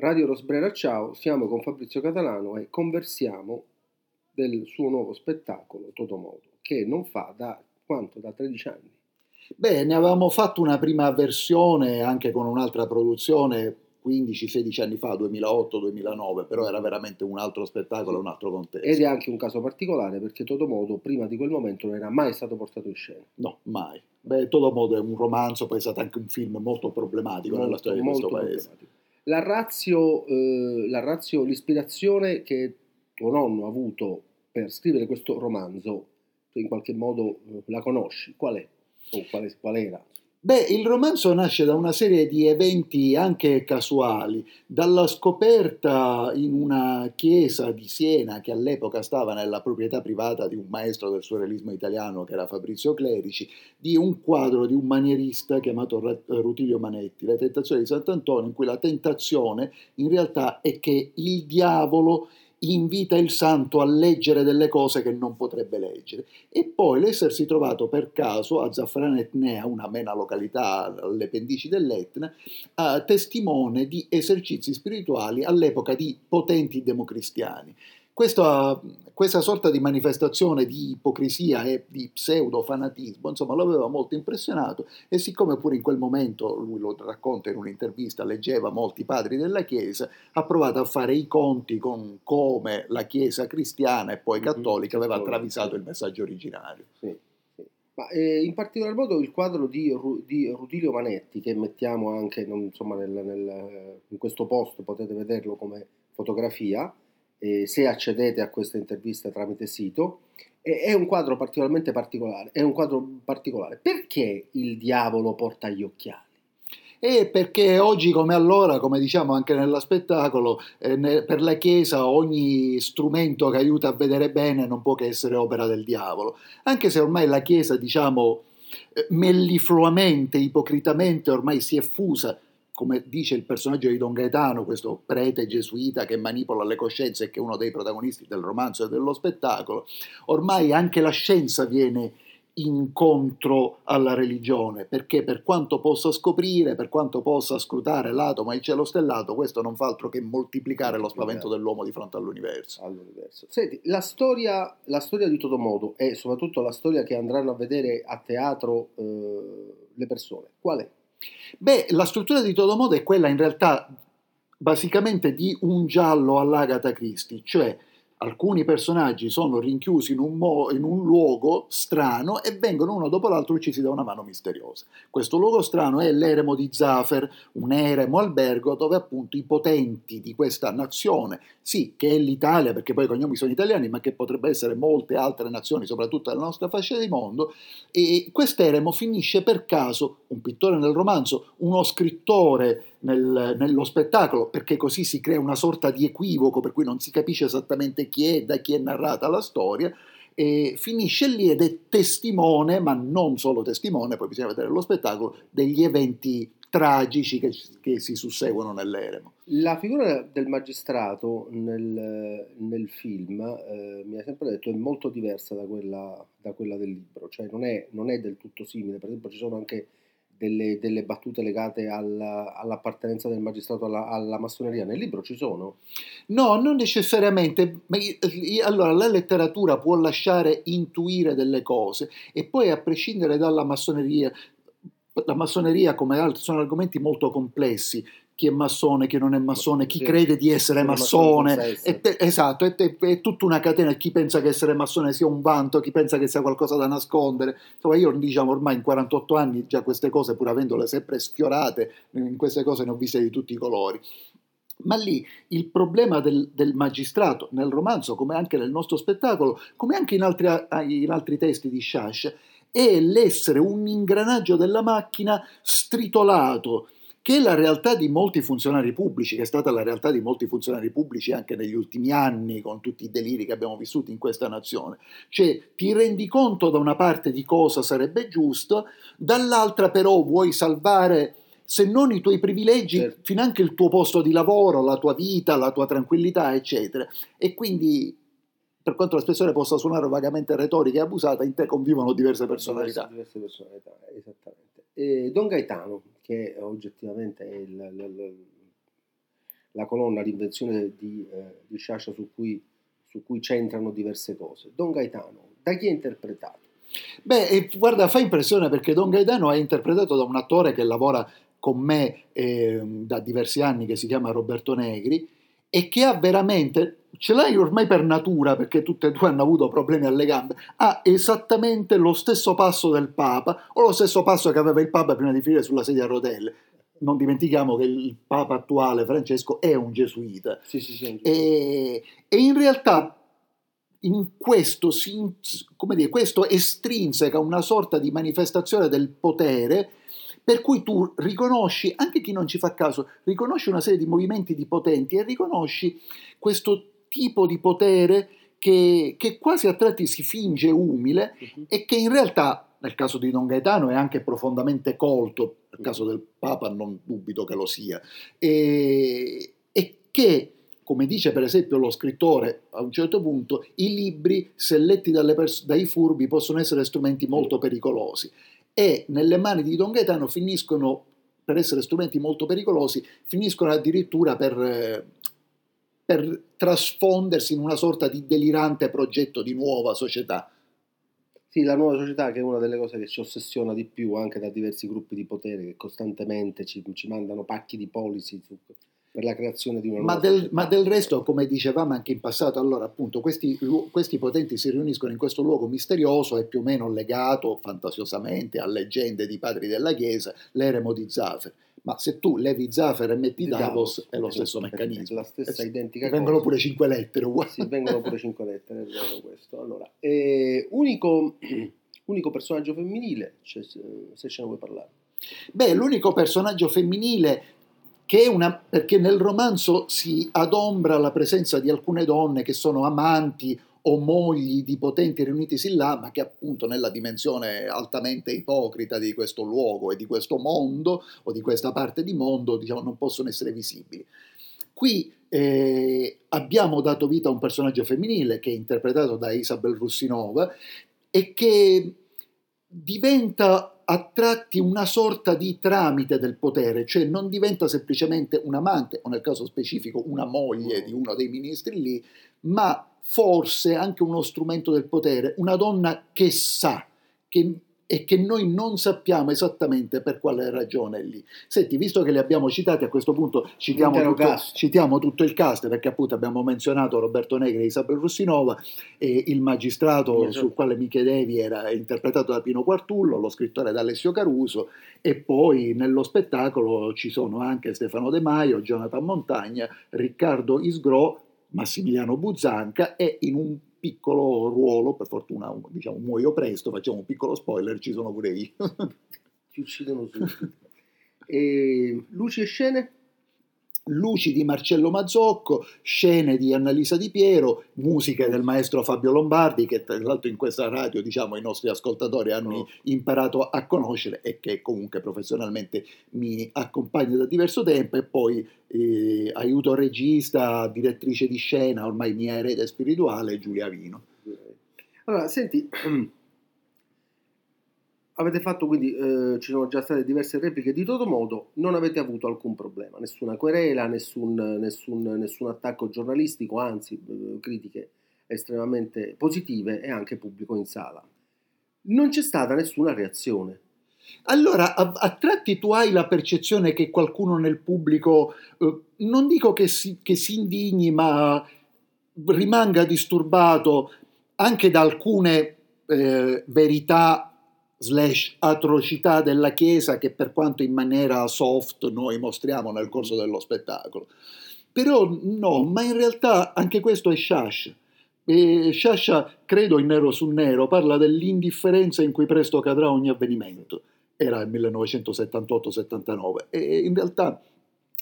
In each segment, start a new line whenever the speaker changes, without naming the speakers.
Radio Rosbrera Ciao, siamo con Fabrizio Catalano e conversiamo del suo nuovo spettacolo Totomodo, che non fa da quanto? Da 13 anni.
Beh, ne avevamo fatto una prima versione anche con un'altra produzione 15-16 anni fa, 2008-2009, però era veramente un altro spettacolo, un altro contesto.
Ed è anche un caso particolare perché Totomodo prima di quel momento non era mai stato portato in scena.
No, mai. Beh, Totomodo è un romanzo, poi è stato anche un film molto problematico molto, nella storia di questo paese.
La razio, eh, la razio, l'ispirazione che tuo nonno ha avuto per scrivere questo romanzo, tu in qualche modo eh, la conosci, qual è? O qual, qual era?
Beh, il romanzo nasce da una serie di eventi anche casuali, dalla scoperta in una chiesa di Siena che all'epoca stava nella proprietà privata di un maestro del surrealismo italiano che era Fabrizio Clerici, di un quadro di un manierista chiamato Rutilio Manetti, Le tentazioni di Sant'Antonio, in cui la tentazione in realtà è che il diavolo invita il santo a leggere delle cose che non potrebbe leggere. E poi l'essersi trovato per caso a Zaffarana Etnea, una mena località alle pendici dell'Etna, testimone di esercizi spirituali all'epoca di potenti democristiani. Questa, questa sorta di manifestazione di ipocrisia e di pseudo-fanatismo, insomma, lo aveva molto impressionato e siccome pure in quel momento, lui lo racconta in un'intervista, leggeva molti padri della Chiesa, ha provato a fare i conti con come la Chiesa cristiana e poi mm-hmm. cattolica aveva travisato il messaggio originario.
Sì. Ma eh, in particolar modo il quadro di, di, Rutilio Manetti, che mettiamo anche non, insomma, nel, nel, in questo post, potete vederlo come fotografia, eh, se accedete a questa intervista tramite sito, eh, è un quadro particolarmente particolare. È un quadro particolare. Perché il diavolo porta gli occhiali?
E perché oggi come allora, come diciamo anche nello spettacolo, eh, ne, per la Chiesa ogni strumento che aiuta a vedere bene non può che essere opera del diavolo, anche se ormai la Chiesa, diciamo, eh, mellifluamente, ipocritamente ormai si è fusa come dice il personaggio di Don Gaetano, questo prete gesuita che manipola le coscienze e che è uno dei protagonisti del romanzo e dello spettacolo, ormai anche la scienza viene incontro alla religione, perché per quanto possa scoprire, per quanto possa scrutare l'atomo e il cielo stellato, questo non fa altro che moltiplicare lo spavento dell'uomo di fronte all'universo.
all'universo. Senti, la storia, la storia di Totomodo e soprattutto la storia che andranno a vedere a teatro eh, le persone, qual è?
Beh, la struttura di Todomodo è quella in realtà basicamente di un giallo all'Agatha Christie, cioè alcuni personaggi sono rinchiusi in un, mo- in un, luogo strano e vengono uno dopo l'altro uccisi da una mano misteriosa. Questo luogo strano è l'eremo di Zafer, un eremo albergo dove appunto i potenti di questa nazione, sì, che è l'Italia, perché poi i cognomi sono italiani, ma che potrebbe essere molte altre nazioni, soprattutto della nostra fascia di mondo, e quest'eremo finisce per caso, un pittore nel romanzo, uno scrittore nel, nello spettacolo, perché così si crea una sorta di equivoco per cui non si capisce esattamente chi è, da chi è narrata la storia, e finisce lì ed è testimone, ma non solo testimone, poi bisogna vedere lo spettacolo, degli eventi tragici che, che si susseguono nell'eremo.
La figura del magistrato nel, nel film, eh, mi ha sempre detto, è molto diversa da quella, da quella del libro, cioè non è, non è, del tutto simile, per esempio ci sono anche delle, delle battute legate alla, all'appartenenza del magistrato alla, alla, massoneria? Nel libro ci sono?
No, non necessariamente. Allora, la letteratura può lasciare intuire delle cose e poi, a prescindere dalla massoneria, la massoneria come altri sono argomenti molto complessi chi è massone, chi non è massone, chi crede di essere massone, è, è, esatto, è, è, tutta una catena, chi pensa che essere massone sia un vanto, chi pensa che sia qualcosa da nascondere, insomma io diciamo ormai in 48 anni già queste cose, pur avendole sempre sfiorate, in queste cose ne ho viste di tutti i colori. Ma lì il problema del, del, magistrato, nel romanzo, come anche nel nostro spettacolo, come anche in altri, in altri testi di Shash, è l'essere un ingranaggio della macchina stritolato, che la realtà di molti funzionari pubblici, che è stata la realtà di molti funzionari pubblici anche negli ultimi anni, con tutti i deliri che abbiamo vissuto in questa nazione. Cioè ti rendi conto da una parte di cosa sarebbe giusto, dall'altra però vuoi salvare se non i tuoi privilegi, certo. fin anche il tuo posto di lavoro, la tua vita, la tua tranquillità, eccetera. E quindi, per quanto l'espressione possa suonare vagamente retorica e abusata, in te convivono diverse personalità.
Diverse, diverse personalità, esattamente. E Don Gaetano, che oggettivamente è il, il, la colonna L'invenzione di, eh, di Sciascia su cui, su cui centrano diverse cose. Don Gaetano, da chi è interpretato?
Beh, guarda, fa impressione perché Don Gaetano è interpretato da un attore che lavora con me eh, da diversi anni, che si chiama Roberto Negri, e che ha veramente, ce l'hai ormai per natura perché tutte e due hanno avuto problemi alle gambe, ha esattamente lo stesso passo del Papa o lo stesso passo che aveva il Papa prima di finire sulla sedia a rotelle. Non dimentichiamo che il Papa attuale, Francesco, è un gesuita.
Sì, sì, sì,
e, e in realtà in questo, come dire, questo estrinseca una sorta di manifestazione del potere per cui tu riconosci, anche chi non ci fa caso, riconosci una serie di movimenti di potenti e riconosci questo tipo di potere che, che quasi a tratti si finge umile uh-huh. e che in realtà, nel caso di Don Gaetano, è anche profondamente colto, nel caso del Papa non dubito che lo sia, e, e che come dice per esempio lo scrittore a un certo punto, i libri, se letti pers- dai furbi, possono essere strumenti molto pericolosi. E nelle mani di Don Gaetano finiscono, per essere strumenti molto pericolosi, finiscono addirittura per, per trasfondersi in una sorta di delirante progetto di nuova società.
Sì, la nuova società che è una delle cose che ci ossessiona di più anche da diversi gruppi di potere che costantemente ci, ci mandano pacchi di policy su, per la creazione di una
ma del, ma del, resto, come dicevamo anche in passato, allora appunto questi, questi, potenti si riuniscono in questo luogo misterioso e più o meno legato fantasiosamente a leggende di padri della Chiesa, l'eremo di Zafer. Ma se tu levi Zafer e metti Davos, Davos è lo stesso meccanismo.
La stessa identica
vengono cosa. pure cinque lettere uguali.
Sì, vengono pure cinque lettere, è vero questo. Allora, eh, unico, unico personaggio femminile, cioè, se ce ne vuoi parlare.
Beh, l'unico personaggio femminile che è una, perché nel romanzo si adombra la presenza di alcune donne che sono amanti o mogli di potenti riunitisi là, ma che appunto nella dimensione altamente ipocrita di questo luogo e di questo mondo o di questa parte di mondo, diciamo, non possono essere visibili. Qui eh, abbiamo dato vita a un personaggio femminile che è interpretato da Isabel Russinova e che diventa a tratti una sorta di tramite del potere, cioè non diventa semplicemente un amante o nel caso specifico una moglie di uno dei ministri lì, ma forse anche uno strumento del potere, una donna che sa, che e che noi non sappiamo esattamente per quale ragione è lì. Senti, visto che li abbiamo citati, a questo punto citiamo tutto, citiamo tutto, il cast, perché appunto abbiamo menzionato Roberto Negri e Isabel Russinova, e il magistrato esatto. sul quale mi chiedevi era interpretato da Pino Quartullo, lo scrittore da Alessio Caruso, e poi nello spettacolo ci sono anche Stefano De Maio, Jonathan Montagna, Riccardo Isgro, Massimiliano Buzzanca e in un piccolo ruolo, per fortuna diciamo muoio presto, facciamo un piccolo spoiler, ci sono pure io.
Ci uccidono subito. E luci e scene?
Luci di Marcello Mazzocco, scene di Annalisa Di Piero, musiche del maestro Fabio Lombardi, che tra l'altro in questa radio diciamo, i nostri ascoltatori hanno no. imparato a conoscere e che comunque professionalmente mi accompagna da diverso tempo, e poi eh, aiuto regista, direttrice di scena, ormai mia erede spirituale, Giulia Vino.
Allora, senti, avete fatto quindi, eh, ci sono già state diverse repliche di todo modo, non avete avuto alcun problema, nessuna querela, nessun, nessun, nessun attacco giornalistico, anzi eh, critiche estremamente positive e anche pubblico in sala. Non c'è stata nessuna reazione.
Allora, a, a tratti tu hai la percezione che qualcuno nel pubblico, eh, non dico che si, che si indigni, ma rimanga disturbato anche da alcune eh, verità slash atrocità della Chiesa che per quanto in maniera soft noi mostriamo nel corso dello spettacolo. Però no, ma in realtà anche questo è Shash. Shasha, credo in nero su nero, parla dell'indifferenza in cui presto cadrà ogni avvenimento. Era il 1978-79 e in realtà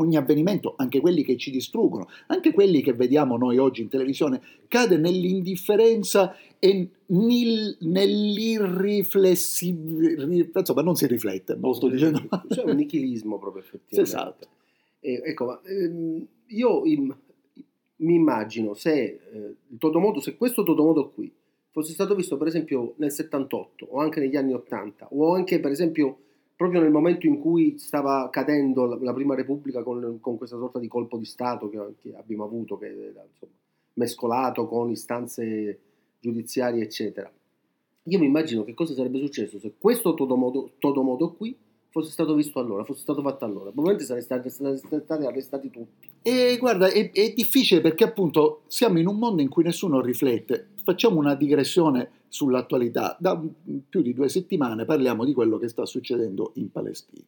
ogni avvenimento, anche quelli che ci distruggono, anche quelli che vediamo noi oggi in televisione, cade nell'indifferenza e nel, nell'irriflessibile, insomma non si riflette, non lo sto dicendo.
C'è un nichilismo proprio effettivamente.
Esatto.
Eh, ecco, ma, ehm, io im, mi immagino se, eh, il Todomodo, se questo Todomodo qui fosse stato visto per esempio nel 78 o anche negli anni 80 o anche per esempio proprio nel momento in cui stava cadendo la, la Prima Repubblica con, con, questa sorta di colpo di Stato che, che abbiamo avuto, che era insomma, mescolato con istanze giudiziarie, eccetera. Io mi immagino che cosa sarebbe successo se questo todomodo, todomodo qui fosse stato visto allora, fosse stato fatto allora. Probabilmente sareste stati, stati arrestati tutti.
E guarda, è, è, difficile perché appunto siamo in un mondo in cui nessuno riflette. Facciamo una digressione sull'attualità. Da più di due settimane parliamo di quello che sta succedendo in Palestina.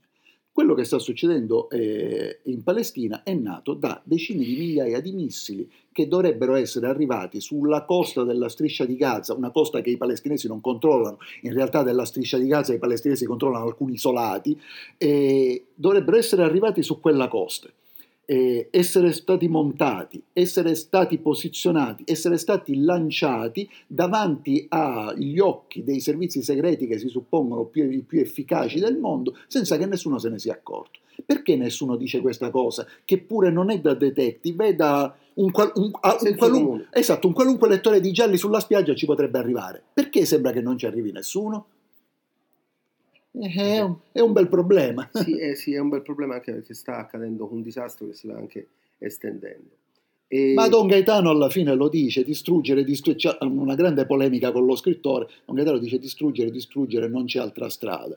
Quello che sta succedendo eh, in Palestina è nato da decine di migliaia di missili che dovrebbero essere arrivati sulla costa della striscia di Gaza, una costa che i palestinesi non controllano, in realtà della striscia di Gaza i palestinesi controllano alcuni isolati, e dovrebbero essere arrivati su quella costa eh, essere stati montati, essere stati posizionati, essere stati lanciati davanti agli occhi dei servizi segreti che si suppongono più, i più efficaci del mondo, senza che nessuno se ne sia accorto. Perché nessuno dice questa cosa? Che pure non è da detective, è da un, qual, un, un, qualunque, esatto, un qualunque lettore di gialli sulla spiaggia ci potrebbe arrivare. Perché sembra che non ci arrivi nessuno? È un, è un, bel problema.
Sì, eh, sì, è un bel problema anche perché sta accadendo un disastro che si va anche estendendo.
E... Ma Don Gaetano alla fine lo dice, distruggere, distruggere, c'è una grande polemica con lo scrittore, Don Gaetano dice distruggere, distruggere, non c'è altra strada.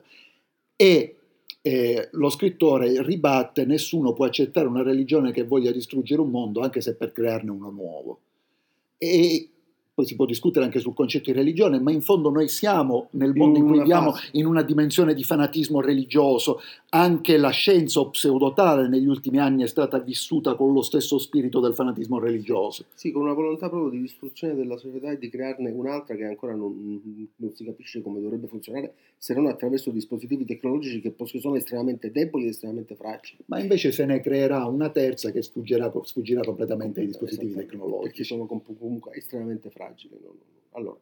E eh, lo scrittore ribatte, nessuno può accettare una religione che voglia distruggere un mondo, anche se per crearne uno nuovo. E poi si può discutere anche sul concetto di religione, ma in fondo noi siamo nel mondo in, in cui viviamo fase. in una dimensione di fanatismo religioso, anche la scienza pseudotale negli ultimi anni è stata vissuta con lo stesso spirito del fanatismo religioso.
Sì, con una volontà proprio di distruzione della società e di crearne un'altra che ancora non, non si capisce come dovrebbe funzionare, se non attraverso dispositivi tecnologici che sono estremamente deboli e estremamente fragili.
Ma invece se ne creerà una terza che sfuggirà, sfuggirà completamente ai dispositivi tecnologici.
Perché sono comunque estremamente fragili fragili. Non, allora,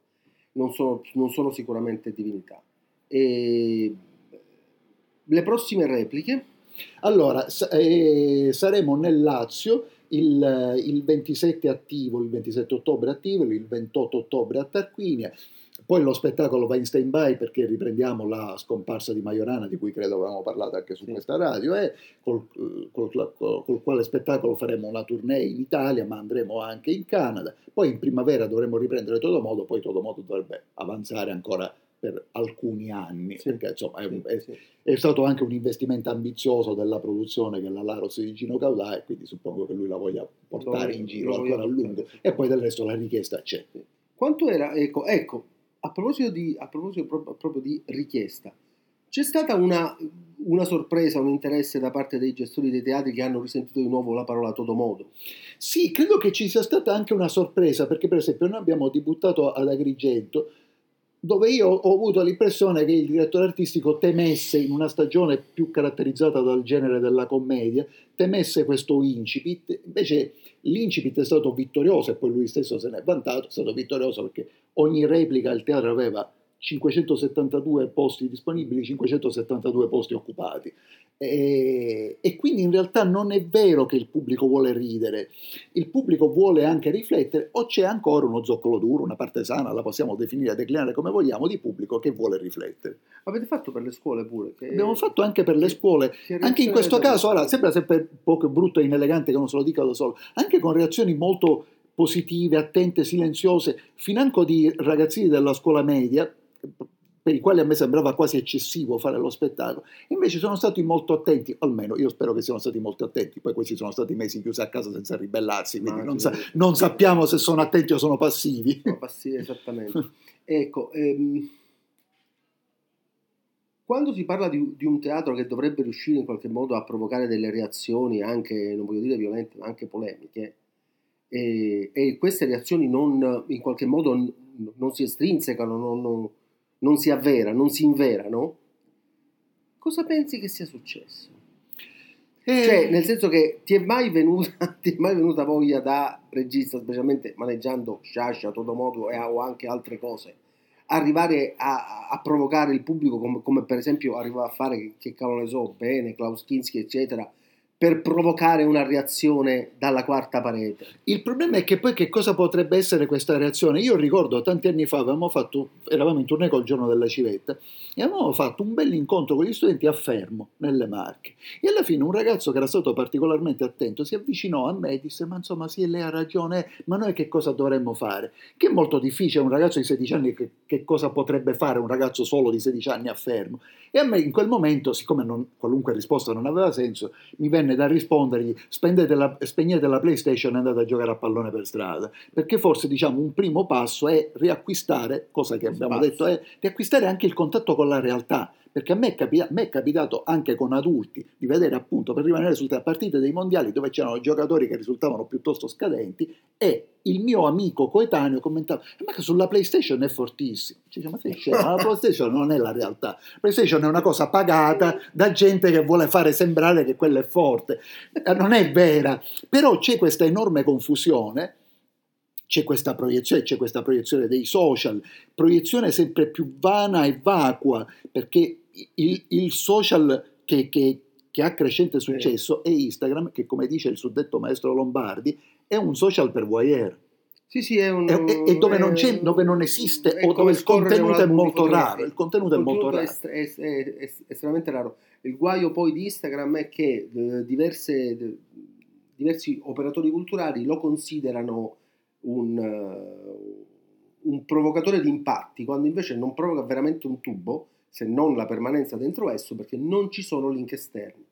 non sono, non sono, sicuramente divinità. E le prossime repliche?
Allora, eh, saremo nel Lazio il, il, 27 attivo, il 27 ottobre attivo, il 28 ottobre a Tarquinia, poi lo spettacolo va in stand by perché riprendiamo la scomparsa di Majorana, di cui credo avevamo parlato anche su questa radio, e col, col, col, col, quale spettacolo faremo una tournée in Italia, ma andremo anche in Canada. Poi in primavera dovremo riprendere Todomodo, poi Todomodo dovrebbe avanzare ancora per alcuni anni, sì. perché insomma è, è, è, stato anche un investimento ambizioso della produzione che la Laros di Gino Caudà e quindi suppongo che lui la voglia portare lo, in giro ancora a lungo e poi del resto la richiesta c'è.
Quanto era, ecco, ecco a proposito, di, a proposito proprio, proprio di richiesta, c'è stata una, una, sorpresa, un interesse da parte dei gestori dei teatri che hanno risentito di nuovo la parola Todomodo?
Sì, credo che ci sia stata anche una sorpresa, perché per esempio noi abbiamo debuttato ad Agrigento, dove io ho avuto l'impressione che il direttore artistico temesse, in una stagione più caratterizzata dal genere della commedia, temesse questo incipit, invece l'incipit è stato vittorioso e poi lui stesso se ne è vantato, è stato vittorioso perché ogni replica il teatro aveva 572 posti disponibili, 572 posti occupati. E, e, quindi in realtà non è vero che il pubblico vuole ridere, il pubblico vuole anche riflettere o c'è ancora uno zoccolo duro, una parte sana, la possiamo definire, declinare come vogliamo, di pubblico che vuole riflettere.
Avete fatto per le scuole pure?
Che... Abbiamo fatto anche per le scuole, anche in questo caso, ora sembra sempre poco brutto e inelegante che non se lo dica da solo, anche con reazioni molto positive, attente, silenziose, financo di ragazzini della scuola media, per i quali a me sembrava quasi eccessivo fare lo spettacolo, invece sono stati molto attenti, almeno io spero che siano stati molto attenti, poi questi sono stati mesi chiusi a casa senza ribellarsi, quindi non, sa- non, sappiamo se sono attenti o sono passivi.
Sono passivi, esattamente. ecco, ehm, quando si parla di, di, un teatro che dovrebbe riuscire in qualche modo a provocare delle reazioni, anche, non voglio dire violente, ma anche polemiche, e, e queste reazioni non, in qualche modo non si estrinsecano, non, non non si avvera, non si inverano, cosa pensi che sia successo? Eh. Cioè, nel senso che ti è mai venuta, ti è mai venuta voglia da regista, specialmente maneggiando Sciascia, Todomodo e, o anche altre cose, arrivare a, a provocare il pubblico come, come, per esempio arrivava a fare, che, che cavolo ne so, bene, Klaus Kinski, eccetera, per provocare una reazione dalla quarta parete.
Il problema è che poi che cosa potrebbe essere questa reazione? Io ricordo tanti anni fa avevamo fatto, eravamo in tournée col giorno della civetta e avevamo fatto un bel incontro con gli studenti a Fermo, nelle Marche. E alla fine un ragazzo che era stato particolarmente attento si avvicinò a me e disse ma insomma sì, lei ha ragione, ma noi che cosa dovremmo fare? Che è molto difficile, un ragazzo di 16 anni che, che cosa potrebbe fare un ragazzo solo di 16 anni a Fermo? E a me in quel momento, siccome non, qualunque risposta non aveva senso, mi venne da rispondergli la, spegnete la PlayStation e andate a giocare a pallone per strada. Perché forse diciamo un primo passo è riacquistare, cosa che abbiamo Spazio. detto, è riacquistare anche il contatto con la realtà perché a me, è capitato, a me, è capitato anche con adulti di vedere appunto per rimanere sulle partite dei mondiali dove c'erano giocatori che risultavano piuttosto scadenti e il mio amico coetaneo commentava ma che sulla PlayStation è fortissimo. Dice, ma sei scemo, la PlayStation non è la realtà. La PlayStation è una cosa pagata da gente che vuole fare sembrare che quella è forte. Eh, non è vera. Però c'è questa enorme confusione c'è questa proiezione, c'è questa proiezione dei social, proiezione sempre più vana e vacua, perché il, il social che, che, che, ha crescente successo è Instagram, che come dice il suddetto maestro Lombardi, è un social per voyeur.
Sì, sì, è un...
E, dove, non dove, non esiste o dove il contenuto è molto raro. Il contenuto, il contenuto è molto raro.
È, è, è, estremamente raro. Il guaio poi di Instagram è che eh, diverse, diversi operatori culturali lo considerano un, uh, un provocatore di impatti, quando invece non provoca veramente un tubo, se non la permanenza dentro esso, perché non ci sono link esterni.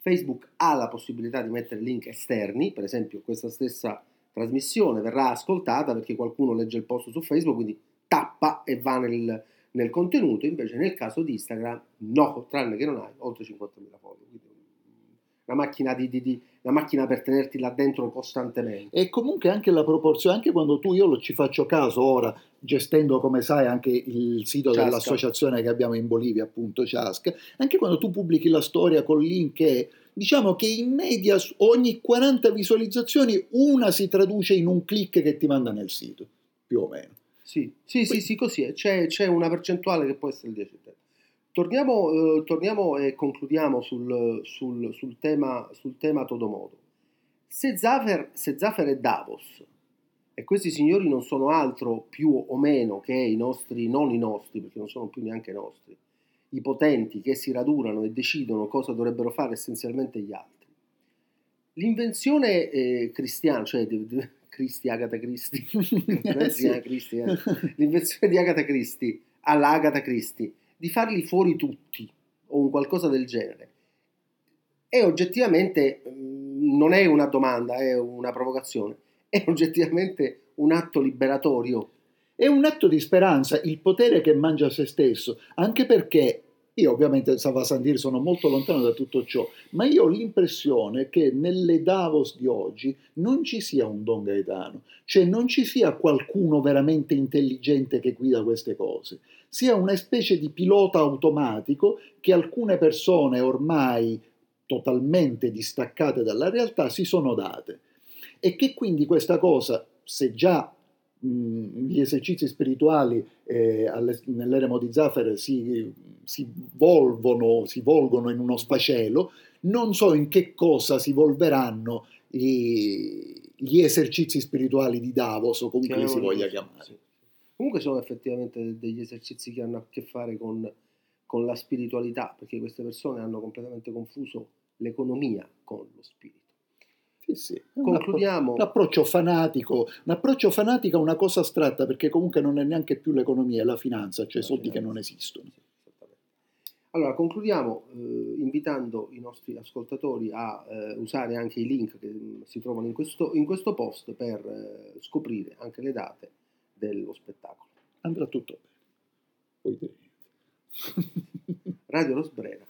Facebook ha la possibilità di mettere link esterni, per esempio questa stessa trasmissione verrà ascoltata perché qualcuno legge il post su Facebook, quindi tappa e va nel, nel contenuto, invece nel caso di Instagram no, tranne che non hai oltre 50.000 follower. Una macchina, di, di, di, una macchina per tenerti là dentro costantemente.
E comunque anche la proporzione, anche quando tu, io lo ci faccio caso ora, gestendo come sai anche il sito Ciasca. dell'associazione che abbiamo in Bolivia, appunto Ciasca, anche quando tu pubblichi la storia con link che diciamo che in media ogni 40 visualizzazioni una si traduce in un click che ti manda nel sito, più o meno.
Sì, sì, Poi, sì, sì, così è. C'è, c'è, una percentuale che può essere il 10. Torniamo, eh, torniamo e concludiamo sul, sul, sul, tema, sul tema Todomodo. Se Zafer, se Zafer è Davos, e questi signori non sono altro più o meno che i nostri, non i nostri, perché non sono più neanche nostri, i potenti che si radunano e decidono cosa dovrebbero fare essenzialmente gli altri. L'invenzione eh, cristiana, cioè Cristi, Agata Cristi, eh, l'invenzione di Agata Cristi alla Agata Cristi di farli fuori tutti o un qualcosa del genere. E oggettivamente mm, non è una domanda, è una provocazione, è oggettivamente un atto liberatorio.
È un atto di speranza, il potere che mangia se stesso, anche perché io ovviamente Sava Sandir sono molto lontano da tutto ciò, ma io ho l'impressione che nelle Davos di oggi non ci sia un Don Gaetano, cioè non ci sia qualcuno veramente intelligente che guida queste cose. Sia una specie di pilota automatico che alcune persone ormai totalmente distaccate dalla realtà si sono date. E che quindi questa cosa, se già gli esercizi spirituali eh, nell'eremo di Zaffer si, si, volvono, si volgono in uno sfacelo, non so in che cosa si volveranno gli, gli esercizi spirituali di Davos o comunque li si voglia chiamare. Sì.
Comunque sono effettivamente degli esercizi che hanno a che fare con, con la spiritualità, perché queste persone hanno completamente confuso l'economia con lo spirito.
Sì, sì. Concludiamo. Un approccio fanatico, un approccio fanatico è una cosa astratta perché comunque non è neanche più l'economia, è la finanza, cioè la soldi finanza. che non esistono.
allora, concludiamo eh, invitando i nostri ascoltatori a eh, usare anche i link che mh, si trovano in questo, in questo post per eh, scoprire anche le date dello spettacolo.
Andrà tutto bene. Puoi dire
Radio Rosbrera